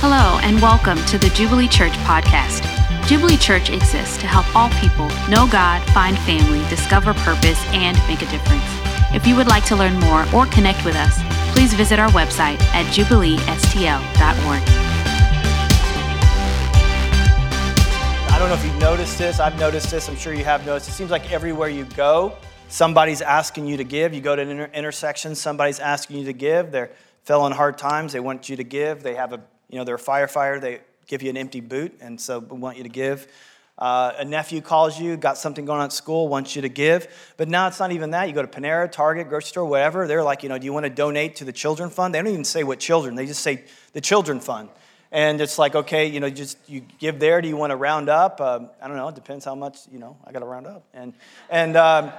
Hello, and welcome to the Jubilee Church podcast. Jubilee Church exists to help all people know God, find family, discover purpose, and make a difference. If you would like to learn more or connect with us, please visit our website at jubileestl.org. I don't know if you've noticed this. I've noticed this. I'm sure you have noticed. It seems like everywhere you go, somebody's asking you to give. You go to an inter- intersection, somebody's asking you to give. They're fell in hard times. They want you to give. They have a you know, they're a firefighter, they give you an empty boot, and so we want you to give. Uh, a nephew calls you, got something going on at school, wants you to give. But now it's not even that. You go to Panera, Target, grocery store, whatever. They're like, you know, do you want to donate to the children fund? They don't even say what children. They just say the children fund. And it's like, okay, you know, just you give there. Do you want to round up? Um, I don't know. It depends how much, you know, I got to round up. And, and, um,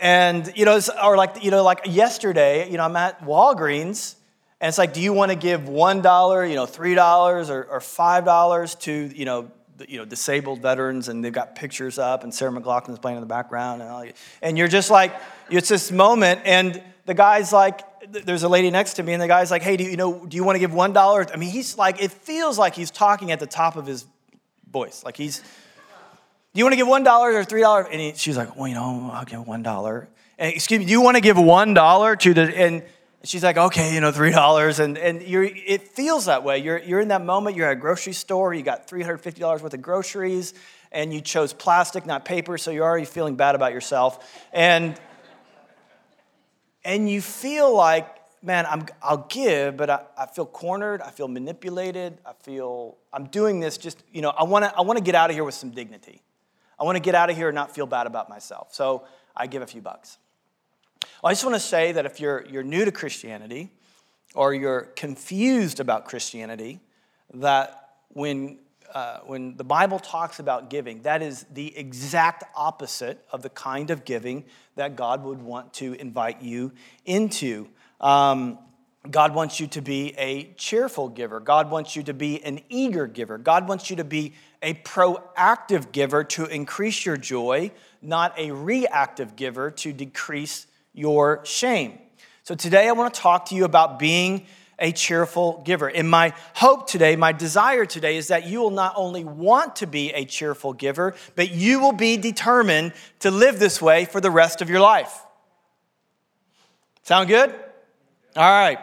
and, you know, or like, you know, like yesterday, you know, I'm at Walgreens and it's like, do you want to give $1, you know, $3 or, or $5 to, you know, you know, disabled veterans and they've got pictures up and Sarah McLachlan's playing in the background and all, and you're just like, it's this moment and the guy's like, there's a lady next to me and the guy's like, hey, do you, you know, do you want to give $1? I mean, he's like, it feels like he's talking at the top of his voice. Like he's, do you want to give $1 or $3? And he, she's like, well, you know, I'll give $1. And excuse me, do you want to give $1 to the, and she's like, okay, you know, three dollars, and and you're, it feels that way. You're you're in that moment. You're at a grocery store. You got three hundred fifty dollars worth of groceries, and you chose plastic, not paper, so you're already feeling bad about yourself, and and you feel like, man, I'm, I'll give, but I, I feel cornered. I feel manipulated. I feel I'm doing this just, you know, I want to I want to get out of here with some dignity. I want to get out of here and not feel bad about myself. So I give a few bucks. Well, I just want to say that if you're, you're new to Christianity or you're confused about Christianity, that when, uh, when the Bible talks about giving, that is the exact opposite of the kind of giving that God would want to invite you into. Um, God wants you to be a cheerful giver. God wants you to be an eager giver. God wants you to be a proactive giver to increase your joy, not a reactive giver to decrease your shame. So today I want to talk to you about being a cheerful giver. And my hope today, my desire today is that you will not only want to be a cheerful giver, but you will be determined to live this way for the rest of your life. Sound good? All right.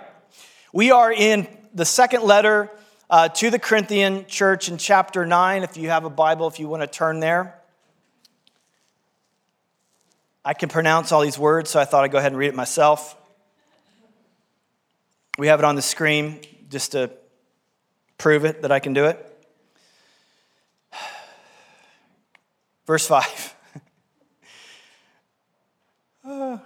We are in the second letter uh, to the Corinthian church in chapter 9. If you have a Bible, if you want to turn there. I can pronounce all these words, so I thought I'd go ahead and read it myself. We have it on the screen just to prove it that I can do it. Verse 5. Ah,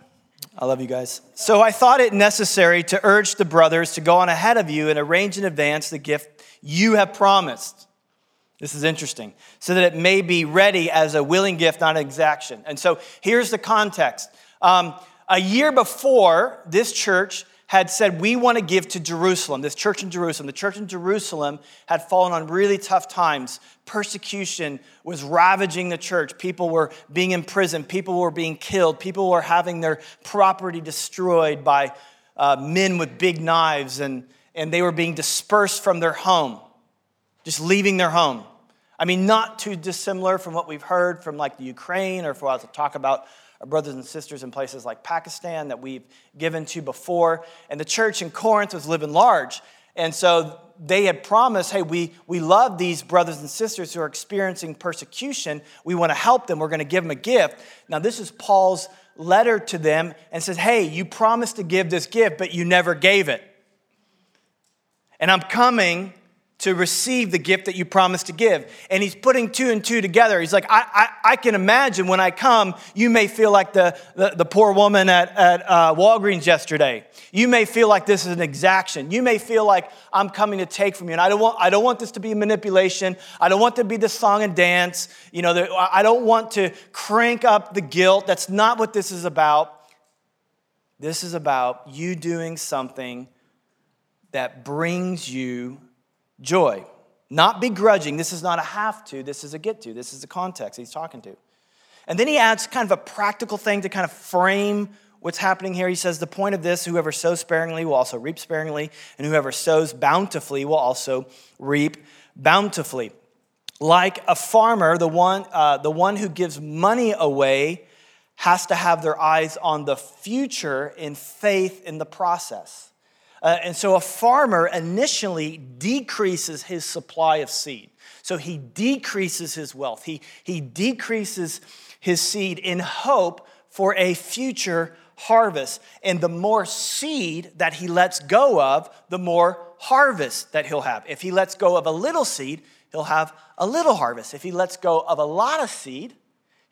I love you guys. So I thought it necessary to urge the brothers to go on ahead of you and arrange in advance the gift you have promised this is interesting. So that it may be ready as a willing gift, not an exaction. And so here's the context. Um, a year before, this church had said, We want to give to Jerusalem, this church in Jerusalem. The church in Jerusalem had fallen on really tough times. Persecution was ravaging the church. People were being imprisoned, people were being killed, people were having their property destroyed by uh, men with big knives, and, and they were being dispersed from their home just leaving their home. I mean, not too dissimilar from what we've heard from like the Ukraine or for us to talk about our brothers and sisters in places like Pakistan that we've given to before. And the church in Corinth was living large. And so they had promised, hey, we, we love these brothers and sisters who are experiencing persecution. We want to help them. We're going to give them a gift. Now, this is Paul's letter to them and says, hey, you promised to give this gift, but you never gave it. And I'm coming to receive the gift that you promised to give. And he's putting two and two together. He's like, I, I, I can imagine when I come, you may feel like the, the, the poor woman at, at uh, Walgreens yesterday. You may feel like this is an exaction. You may feel like I'm coming to take from you. And I don't want, I don't want this to be manipulation. I don't want to be the song and dance. You know, the, I don't want to crank up the guilt. That's not what this is about. This is about you doing something that brings you joy. Not begrudging. This is not a have to, this is a get to. This is the context he's talking to. And then he adds kind of a practical thing to kind of frame what's happening here. He says, The point of this whoever sows sparingly will also reap sparingly, and whoever sows bountifully will also reap bountifully. Like a farmer, the one, uh, the one who gives money away has to have their eyes on the future in faith in the process. Uh, and so a farmer initially decreases his supply of seed. So he decreases his wealth. He, he decreases his seed in hope for a future harvest. And the more seed that he lets go of, the more harvest that he'll have. If he lets go of a little seed, he'll have a little harvest. If he lets go of a lot of seed,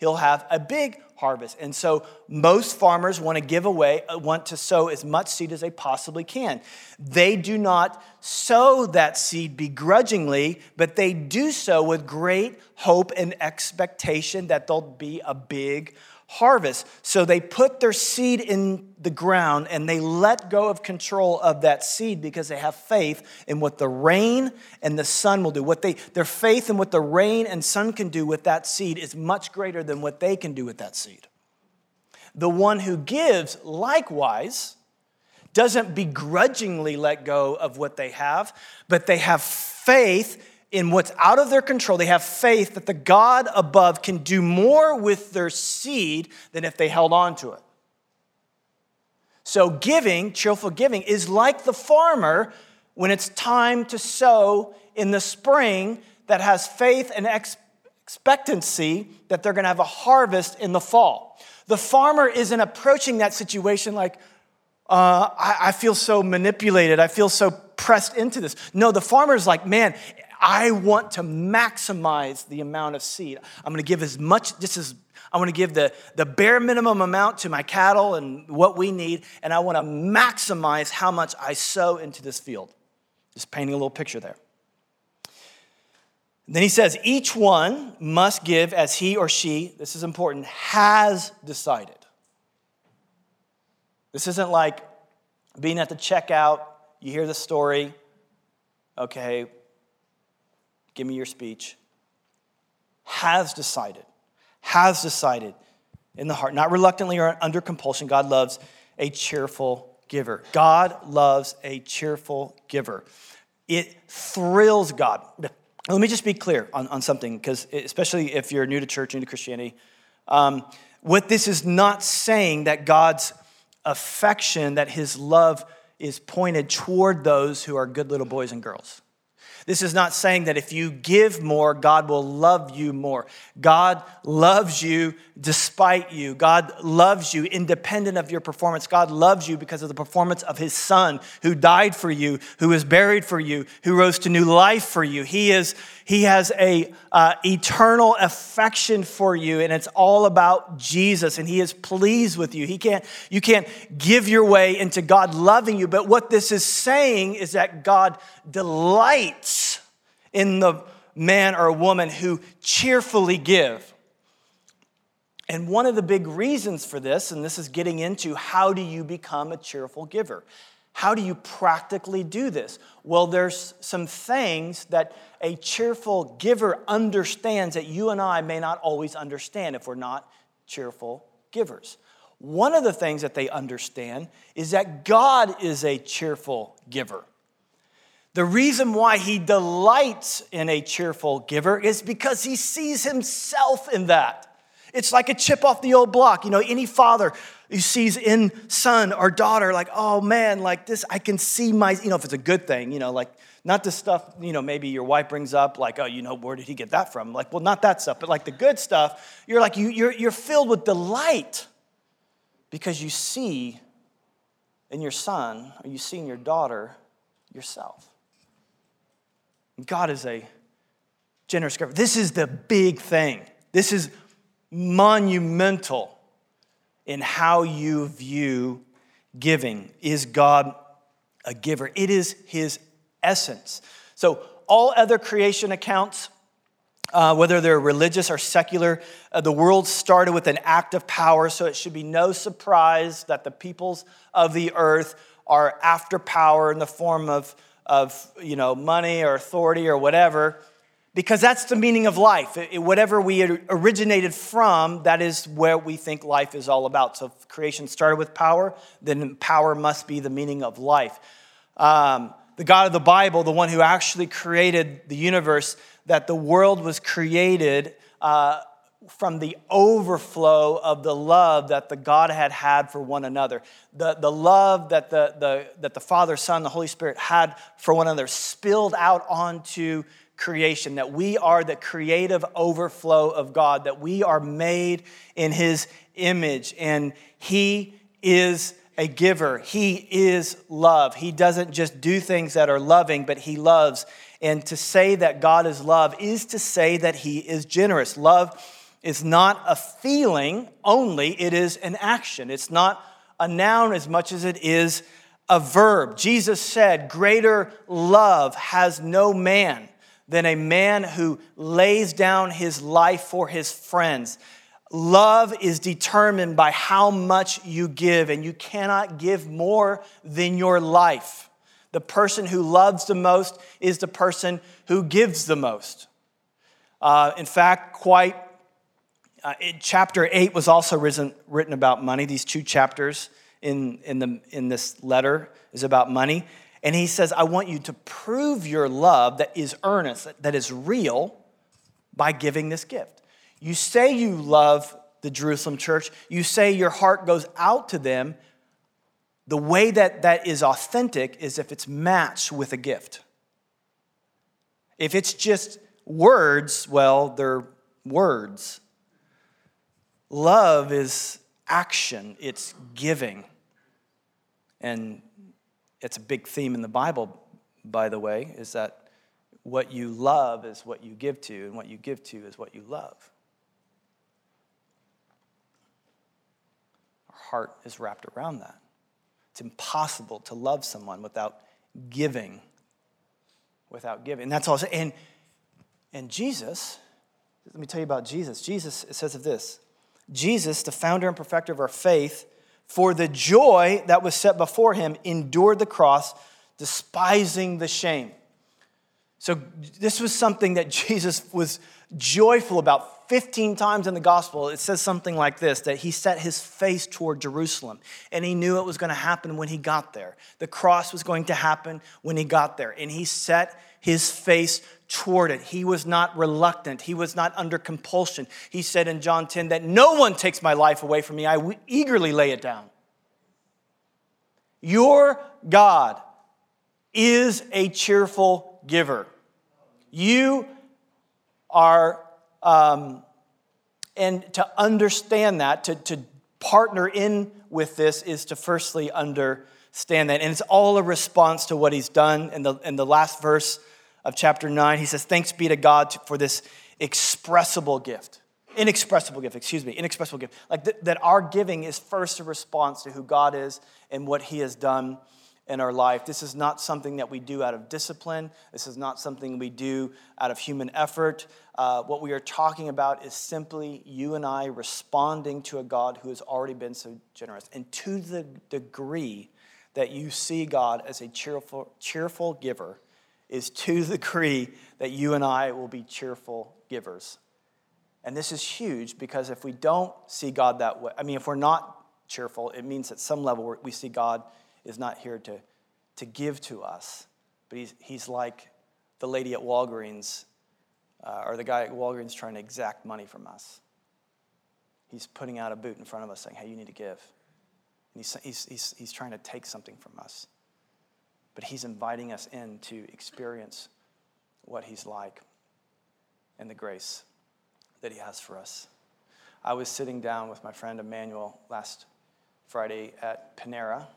he'll have a big harvest. And so most farmers want to give away, uh, want to sow as much seed as they possibly can. They do not sow that seed begrudgingly, but they do so with great hope and expectation that there'll be a big harvest. So they put their seed in the ground and they let go of control of that seed because they have faith in what the rain and the sun will do. What they their faith in what the rain and sun can do with that seed is much greater than what they can do with that seed. The one who gives likewise doesn't begrudgingly let go of what they have, but they have faith in what's out of their control. They have faith that the God above can do more with their seed than if they held on to it. So, giving, cheerful giving, is like the farmer when it's time to sow in the spring that has faith and expectancy that they're going to have a harvest in the fall. The farmer isn't approaching that situation like, uh, I, I feel so manipulated. I feel so pressed into this. No, the farmer's like, man, I want to maximize the amount of seed. I'm going to give as much, just as I want to give the, the bare minimum amount to my cattle and what we need, and I want to maximize how much I sow into this field. Just painting a little picture there. then he says, each one must give as he or she, this is important, has decided. This isn't like being at the checkout, you hear the story, okay, give me your speech, has decided, has decided in the heart, not reluctantly or under compulsion. God loves a cheerful giver. God loves a cheerful giver. It thrills God. Let me just be clear on, on something, because especially if you're new to church, new to Christianity, um, what this is not saying that God's affection, that his love is pointed toward those who are good little boys and girls. This is not saying that if you give more, God will love you more. God loves you despite you. God loves you independent of your performance. God loves you because of the performance of his son who died for you, who was buried for you, who rose to new life for you. He is he has a uh, eternal affection for you and it's all about Jesus and he is pleased with you. He can't you can't give your way into God loving you, but what this is saying is that God delights in the man or woman who cheerfully give. And one of the big reasons for this, and this is getting into how do you become a cheerful giver? How do you practically do this? Well, there's some things that a cheerful giver understands that you and I may not always understand if we're not cheerful givers. One of the things that they understand is that God is a cheerful giver. The reason why he delights in a cheerful giver is because he sees himself in that. It's like a chip off the old block. You know, any father who sees in son or daughter, like, oh man, like this, I can see my, you know, if it's a good thing, you know, like not the stuff, you know, maybe your wife brings up, like, oh, you know, where did he get that from? Like, well, not that stuff, but like the good stuff, you're like, you, you're, you're filled with delight because you see in your son or you see in your daughter yourself. God is a generous giver. This is the big thing. This is monumental in how you view giving. Is God a giver? It is his essence. So, all other creation accounts, uh, whether they're religious or secular, uh, the world started with an act of power, so it should be no surprise that the peoples of the earth are after power in the form of, of you know, money or authority or whatever. because that's the meaning of life. It, whatever we originated from, that is where we think life is all about. So if creation started with power, then power must be the meaning of life. Um, the God of the Bible, the one who actually created the universe, that the world was created uh, from the overflow of the love that the God had had for one another. The, the love that the, the, that the Father, Son, the Holy Spirit had for one another spilled out onto creation, that we are the creative overflow of God, that we are made in His image, and He is a giver. He is love. He doesn't just do things that are loving, but He loves. And to say that God is love is to say that He is generous. Love is not a feeling only, it is an action. It's not a noun as much as it is a verb. Jesus said, Greater love has no man than a man who lays down his life for his friends. Love is determined by how much you give, and you cannot give more than your life. The person who loves the most is the person who gives the most. Uh, in fact, quite uh, chapter 8 was also written, written about money. These two chapters in, in, the, in this letter is about money. And he says, I want you to prove your love that is earnest, that is real, by giving this gift. You say you love the Jerusalem church, you say your heart goes out to them. The way that that is authentic is if it's matched with a gift. If it's just words, well, they're words. Love is action, it's giving. And it's a big theme in the Bible, by the way, is that what you love is what you give to, and what you give to is what you love. Our heart is wrapped around that. It's impossible to love someone without giving. Without giving. And that's also, and, and Jesus, let me tell you about Jesus. Jesus, it says of this Jesus, the founder and perfecter of our faith, for the joy that was set before him, endured the cross, despising the shame. So, this was something that Jesus was joyful about. 15 times in the gospel, it says something like this that he set his face toward Jerusalem, and he knew it was going to happen when he got there. The cross was going to happen when he got there, and he set his face toward it. He was not reluctant. He was not under compulsion. He said in John 10 that no one takes my life away from me. I eagerly lay it down. Your God is a cheerful giver. You are, um, and to understand that, to, to partner in with this is to firstly understand that. And it's all a response to what he's done. In the, in the last verse, of chapter 9, he says, Thanks be to God for this expressible gift. Inexpressible gift, excuse me, inexpressible gift. Like th- that our giving is first a response to who God is and what he has done in our life. This is not something that we do out of discipline. This is not something we do out of human effort. Uh, what we are talking about is simply you and I responding to a God who has already been so generous. And to the degree that you see God as a cheerful, cheerful giver, is to the degree that you and I will be cheerful givers. And this is huge because if we don't see God that way, I mean, if we're not cheerful, it means at some level we see God is not here to, to give to us, but he's, he's like the lady at Walgreens uh, or the guy at Walgreens trying to exact money from us. He's putting out a boot in front of us saying, hey, you need to give. And he's, he's, he's, he's trying to take something from us but He's inviting us in to experience what He's like and the grace that He has for us. I was sitting down with my friend Emmanuel last Friday at Panera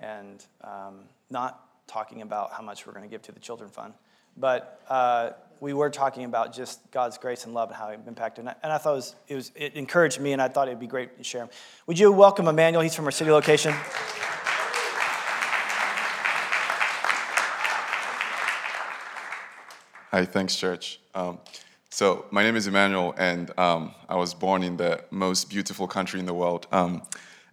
and um, not talking about how much we're going to give to the Children Fund, but uh, we were talking about just God's grace and love and how it impacted. And I, and I thought it, was, it, was, it encouraged me, and I thought it would be great to share. Would you welcome Emmanuel? He's from our city location. Hi, thanks, church. Um, so, my name is Emmanuel, and um, I was born in the most beautiful country in the world. Um,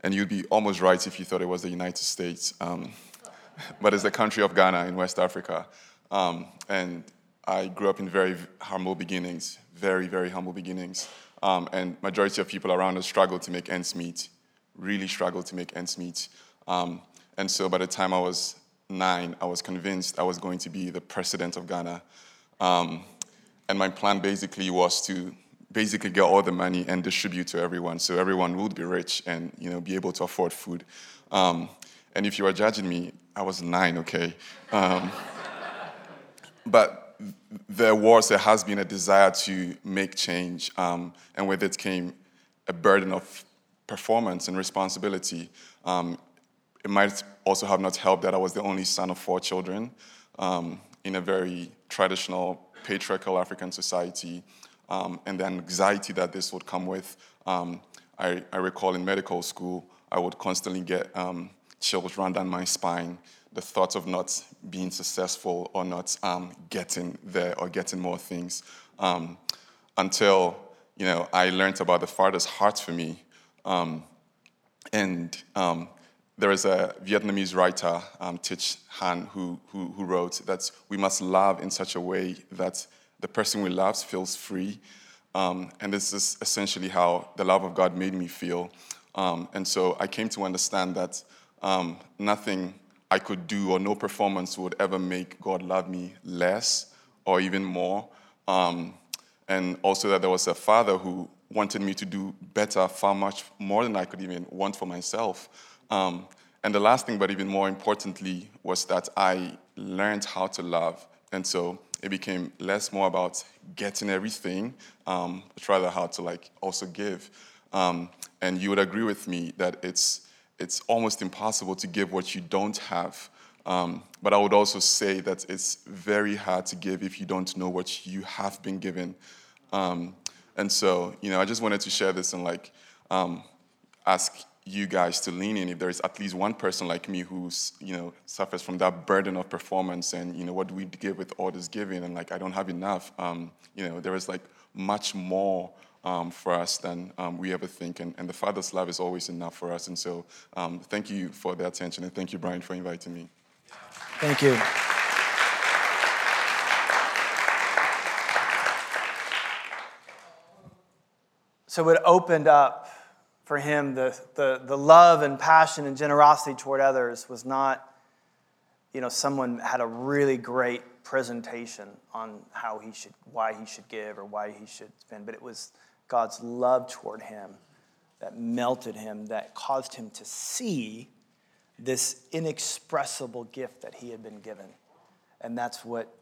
and you'd be almost right if you thought it was the United States, um, but it's the country of Ghana in West Africa. Um, and I grew up in very humble beginnings, very, very humble beginnings. Um, and majority of people around us struggle to make ends meet, really struggle to make ends meet. Um, and so by the time I was nine, I was convinced I was going to be the president of Ghana. Um, and my plan basically was to basically get all the money and distribute to everyone, so everyone would be rich and you know be able to afford food. Um, and if you are judging me, I was nine, okay. Um, but there was, there has been a desire to make change, um, and with it came a burden of performance and responsibility. Um, it might also have not helped that I was the only son of four children um, in a very traditional patriarchal African society, um, and the anxiety that this would come with. Um, I, I, recall in medical school, I would constantly get um, chills run down my spine the thought of not being successful or not um, getting there or getting more things um, until you know I learned about the Father's heart for me. And there is a Vietnamese writer, um, Thich Han, who, who, who, wrote that we must love in such a way that the person we love feels free. Um, and this is essentially how the love of God made me feel. and so I came to understand that nothing I could do or no performance would ever make God love me less or even more. Um, and also that there was a father who wanted me to do better, far much more than I could even want for myself. Um, and the last thing, but even more importantly, was that I learned how to love. And so it became less more about getting everything, um, but rather how to like also give. Um, and you would agree with me that it's it's almost impossible to give what you don't have. Um, but I would also say that it's very hard to give if you don't know what you have been given. Um, and so, you know, I just wanted to share this and like um, ask you guys to lean in if there is at least one person like me who's, you know, suffers from that burden of performance and, you know, what do we give with all this giving and like I don't have enough. Um, you know, there is like much more um, for us than um, we ever think. And, and, the Father's love is always enough for us. And so um, thank you for the attention. And thank you, Brian, for inviting me. Thank you. So it opened up for him the, the, the love and passion and generosity toward others was not, you know, someone had a really great presentation on how he should, why he should give or why he should spend, but it was God's love toward him that melted him, that caused him to see this inexpressible gift that he had been given. And that's what,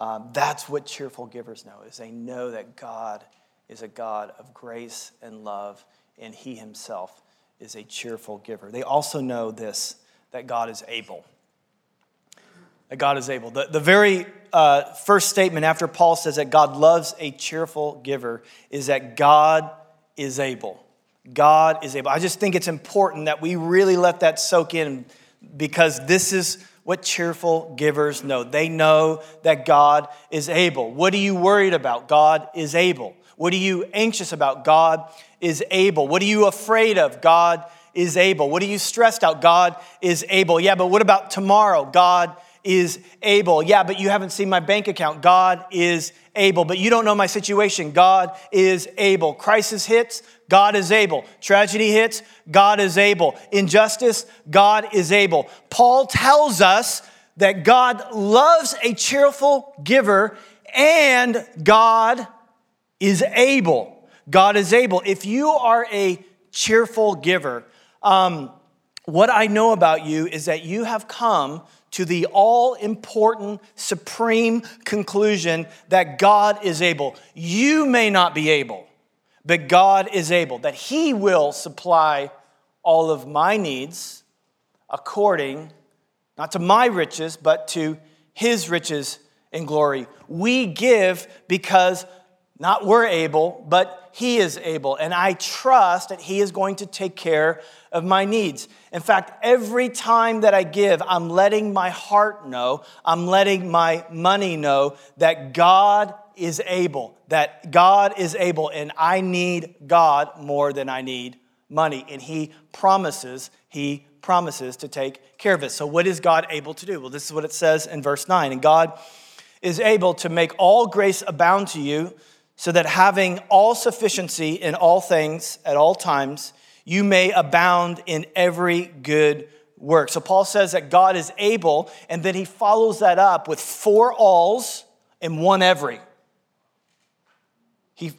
um, that's what cheerful givers know, is they know that God is a God of grace and love, and he himself is a cheerful giver. They also know this, that God is able that God is able. The, the very uh, first statement after Paul says that God loves a cheerful giver is that God is able. God is able. I just think it's important that we really let that soak in because this is what cheerful givers know. They know that God is able. What are you worried about? God is able. What are you anxious about? God is able. What are you afraid of? God is able. What are you stressed out? God is able. Yeah, but what about tomorrow? God is able. Yeah, but you haven't seen my bank account. God is able. But you don't know my situation. God is able. Crisis hits. God is able. Tragedy hits. God is able. Injustice. God is able. Paul tells us that God loves a cheerful giver and God is able. God is able. If you are a cheerful giver, um, what I know about you is that you have come to the all important, supreme conclusion that God is able. You may not be able, but God is able, that He will supply all of my needs according, not to my riches, but to His riches and glory. We give because not we're able, but He is able. And I trust that He is going to take care of my needs. In fact, every time that I give, I'm letting my heart know, I'm letting my money know that God is able, that God is able, and I need God more than I need money. And He promises, He promises to take care of it. So, what is God able to do? Well, this is what it says in verse 9. And God is able to make all grace abound to you, so that having all sufficiency in all things at all times, you may abound in every good work. So Paul says that God is able, and then he follows that up with four alls and one every. He,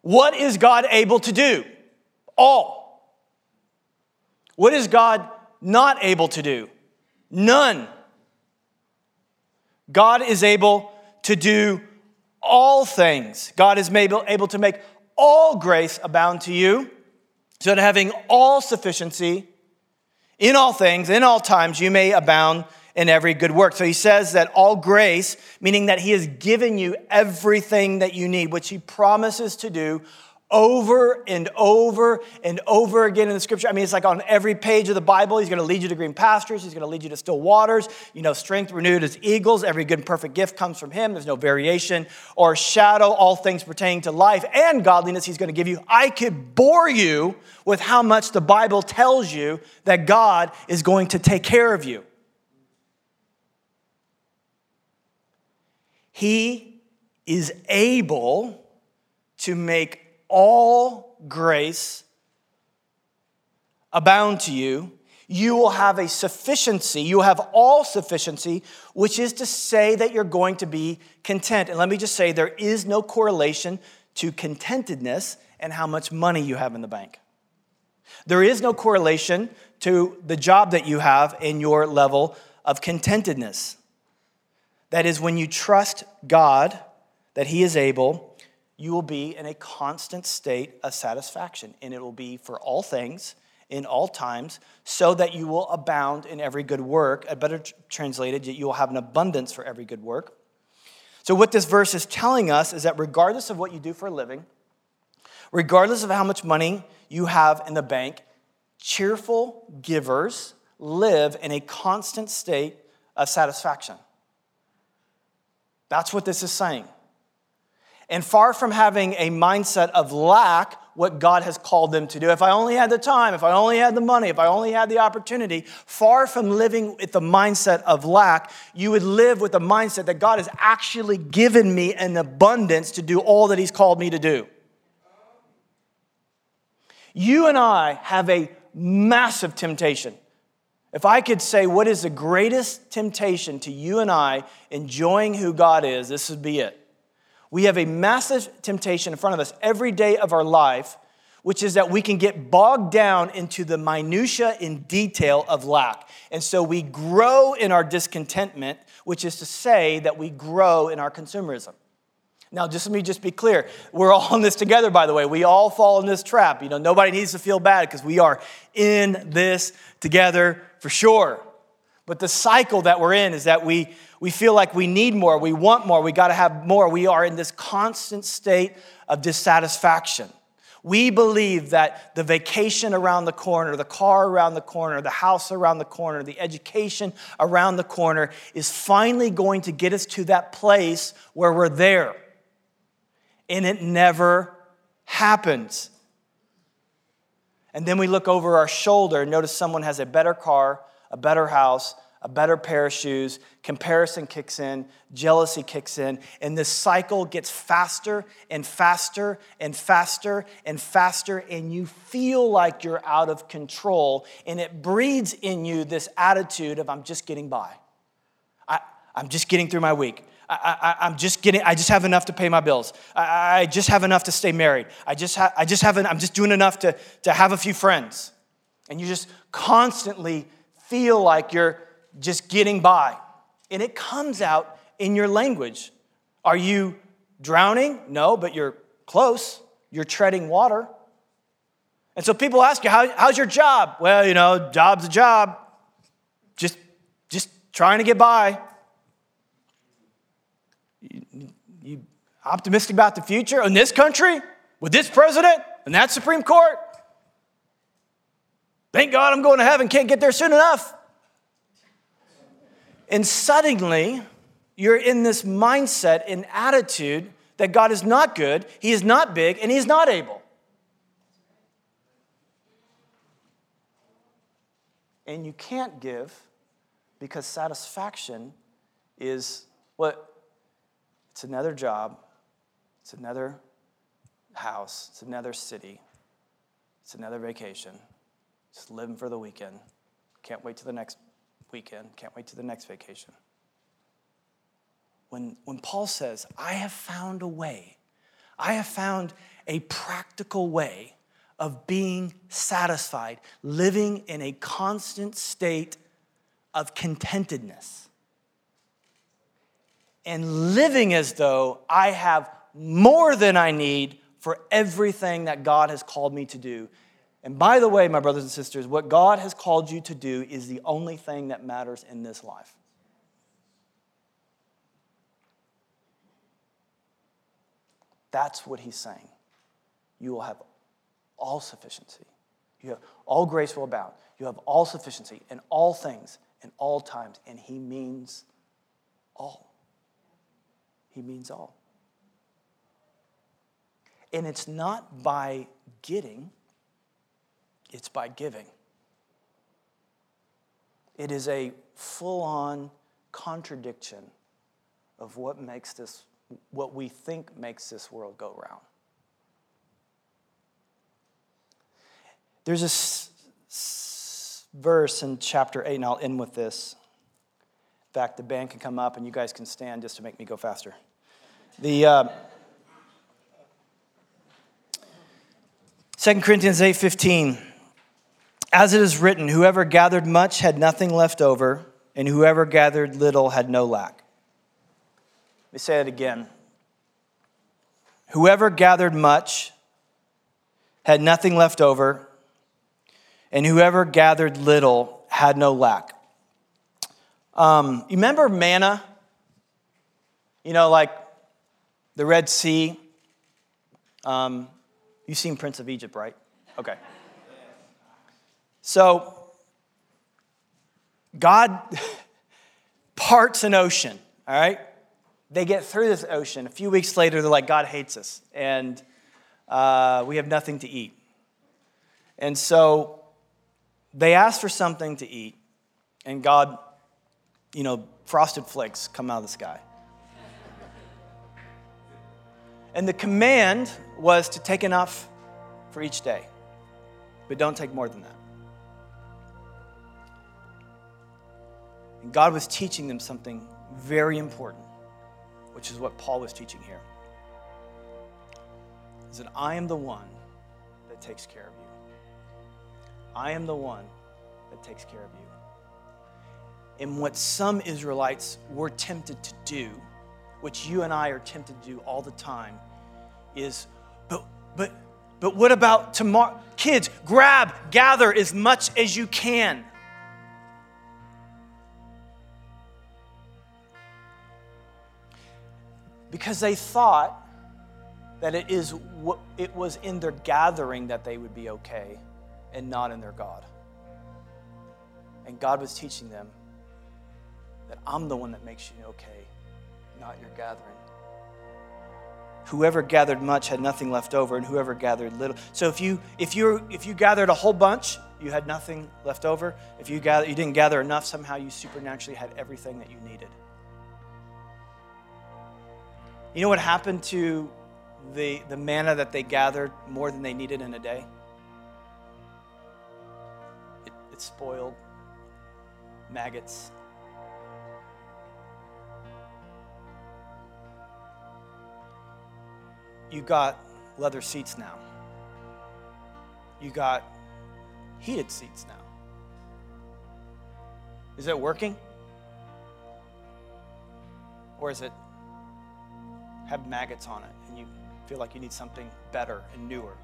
what is God able to do? All. What is God not able to do? None. God is able to do all things. God is able, to make all grace abound to you, so that having all sufficiency in all things, in all times, you may abound in every good work. So he says that all grace, meaning that he has given you everything that you need, which he promises to do over and over and over again in the scripture. I mean, it's like on every page of the Bible, he's going to lead you to green pastures, he's going to lead you to still waters, you know, strength renewed as eagles. Every good and perfect gift comes from him. There's no variation or shadow. All things pertaining to life and godliness, he's going to give you. I could bore you with how much the Bible tells you that God is going to take care of you. He is able to make all grace abound to you, you will have a sufficiency, you have all sufficiency, which is to say that you're going to be content. And let me just say, there is no correlation to contentedness and how much money you have in the bank. There is no correlation to the job that you have in your level of contentedness. That is, when you trust God that He is able you will be in a constant state of satisfaction, and it will be for all things in all times, so that you will abound in every good work. A better translated, you will have an abundance for every good work. So, what this verse is telling us is that regardless of what you do for a living, regardless of how much money you have in the bank, cheerful givers live in a constant state of satisfaction. That's what this is saying. And far from having a mindset of lack, what God has called them to do. If I only had the time, if I only had the money, if I only had the opportunity, far from living with the mindset of lack, you would live with the mindset that God has actually given me an abundance to do all that He's called me to do. You and I have a massive temptation. If I could say what is the greatest temptation to you and I enjoying who God is, this would be it we have a massive temptation in front of us every day of our life, which is that we can get bogged down into the minutia in detail of lack. And so we grow in our discontentment, which is to say that we grow in our consumerism. Now, just let me just be clear. We're all in this together, by the way. We all fall in this trap. You know, nobody needs to feel bad because we are in this together for sure. But the cycle that we're in is that we, we feel like we need more, we want more, we got to have more. We are in this constant state of dissatisfaction. We believe that the vacation around the corner, the car around the corner, the house around the corner, the education around the corner is finally going to get us to that place where we're there. And it never happens. And then we look over our shoulder and notice someone has a better car, a better house, a better pair of shoes, comparison kicks in, jealousy kicks in, and this cycle gets faster and faster and faster and faster, and you feel like you're out of control, and it breeds in you this attitude of, I'm just getting by. I, I'm just getting through my week. I, am just getting, I just have enough to pay my bills. I, I just have enough to stay married. I just, ha, I just have, I'm just doing enough to, to have a few friends. And you just constantly feel like you're just getting by. And it comes out in your language. Are you drowning? No, but you're close. You're treading water. And so people ask you, How, how's your job? Well, you know, job's a job. Just, just trying to get by. You, you optimistic about the future in this country with this president and that Supreme Court? Thank God I'm going to heaven, can't get there soon enough. And suddenly, you're in this mindset and attitude that God is not good, He is not big, and He is not able. And you can't give because satisfaction is what It's another job, it's another house, it's another city, it's another vacation. Just living for the weekend. Can't wait to the next weekend, can't wait to the next vacation. When, when Paul says, I have found a way, I have found a practical way of being satisfied, living in a constant state of contentedness, and living as though I have more than I need for everything that God has called me to do. And by the way, my brothers and sisters, what God has called you to do is the only thing that matters in this life. That's what he's saying. You will have all sufficiency. You have all grace will abound. You have all sufficiency in all things, in all times. And he means all. He means all. And it's not by getting, it's by giving. It is a full on contradiction of what makes this, what we think makes this world go round. There's a s- s- verse in chapter 8, and I'll end with this. In fact, the band can come up and you guys can stand just to make me go faster. The uh, 2 Corinthians 8:15 As it is written, whoever gathered much had nothing left over, and whoever gathered little had no lack. Let me say it again. Whoever gathered much had nothing left over, and whoever gathered little had no lack. Um, you remember manna? You know, like the Red Sea. Um, you've seen Prince of Egypt, right? Okay. So, God parts an ocean, all right? They get through this ocean. A few weeks later, they're like, God hates us, and uh, we have nothing to eat. And so they ask for something to eat, and God, you know, frosted flakes come out of the sky. And the command was to take enough for each day, but don't take more than that. And God was teaching them something very important, which is what Paul was teaching here. Is that I am the one that takes care of you. I am the one that takes care of you. And what some Israelites were tempted to do, which you and I are tempted to do all the time, is, but, but, but what about tomorrow? Kids, grab, gather as much as you can. Because they thought that it, is, it was in their gathering that they would be okay and not in their God. And God was teaching them that I'm the one that makes you okay, not your gathering. Whoever gathered much had nothing left over, and whoever gathered little. So if you if you if you gathered a whole bunch, you had nothing left over. If you gather you didn't gather enough, somehow you supernaturally had everything that you needed. You know what happened to the, the manna that they gathered more than they needed in a day? It, it spoiled. Maggots. You got leather seats now. You got heated seats now. Is it working? Or is it have maggots on it and you feel like you need something better and newer?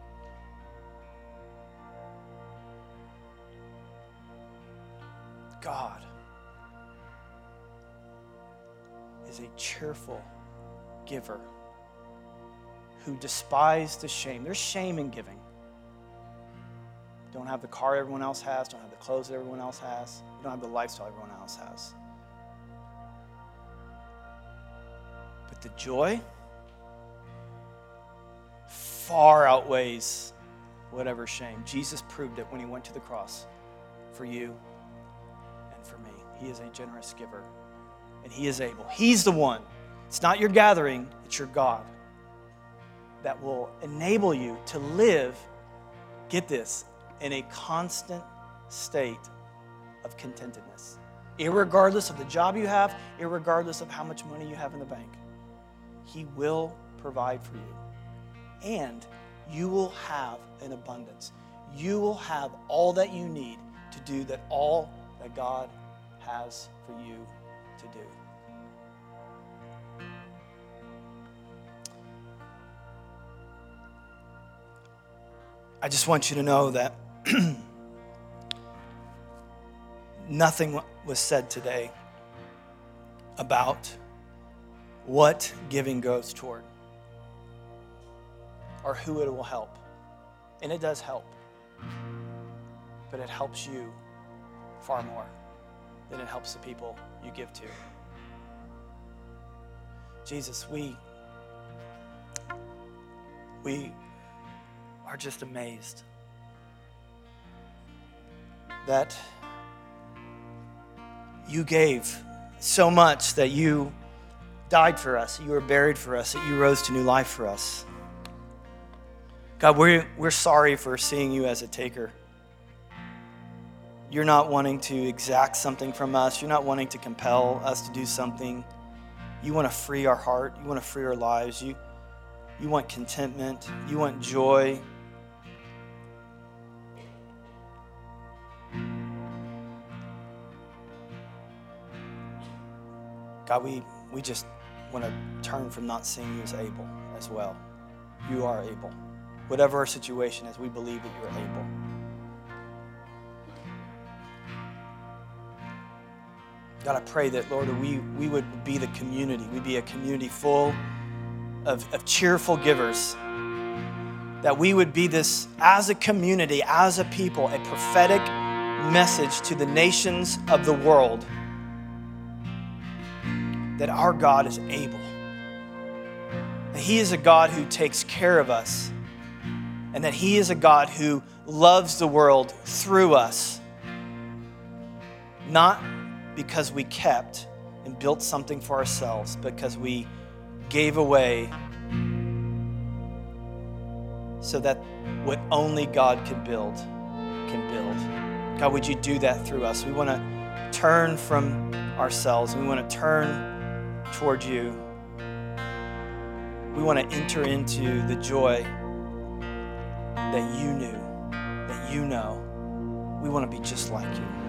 God is a cheerful giver who despise the shame. There's shame in giving. Don't have the car everyone else has, don't have the clothes that everyone else has, you don't have the lifestyle everyone else has. The joy far outweighs whatever shame. Jesus proved it when he went to the cross for you and for me. He is a generous giver, and he is able. He's the one It's not your gathering, it's your God that will enable you to live, get this, in a constant state of contentedness, irregardless of the job you have, irregardless of how much money you have in the bank. He will provide for you. And you will have an abundance. You will have all that you need to do that all that God has for you to do. I just want you to know that nothing was said today about what giving goes toward or who it will help. And it does help, but it helps you far more than it helps the people you give to. Jesus, we we are just amazed that you gave so much that you died for us, you were buried for us, that you rose to new life for us. God, we're, we're sorry for seeing you as a taker. You're not wanting to exact something from us. You're not wanting to compel us to do something. You want to free our heart. You want to free our lives. You, you want contentment. You want joy. God, we, we just want to turn from not seeing you as able as well. You are able. Whatever our situation is, we believe that you're able. God, I pray that, Lord, we, we would be the community. We'd be a community full of, of cheerful givers. That we would be this, as a community, as a people, a prophetic message to the nations of the world that our God is able. That He is a God who takes care of us, and that He is a God who loves the world through us, not because we kept and built something for ourselves, because we gave away so that what only God can build can build. God, would you do that through us? We want to turn from ourselves. We want to turn toward you. We want to enter into the joy that you knew, that you know. We want to be just like you.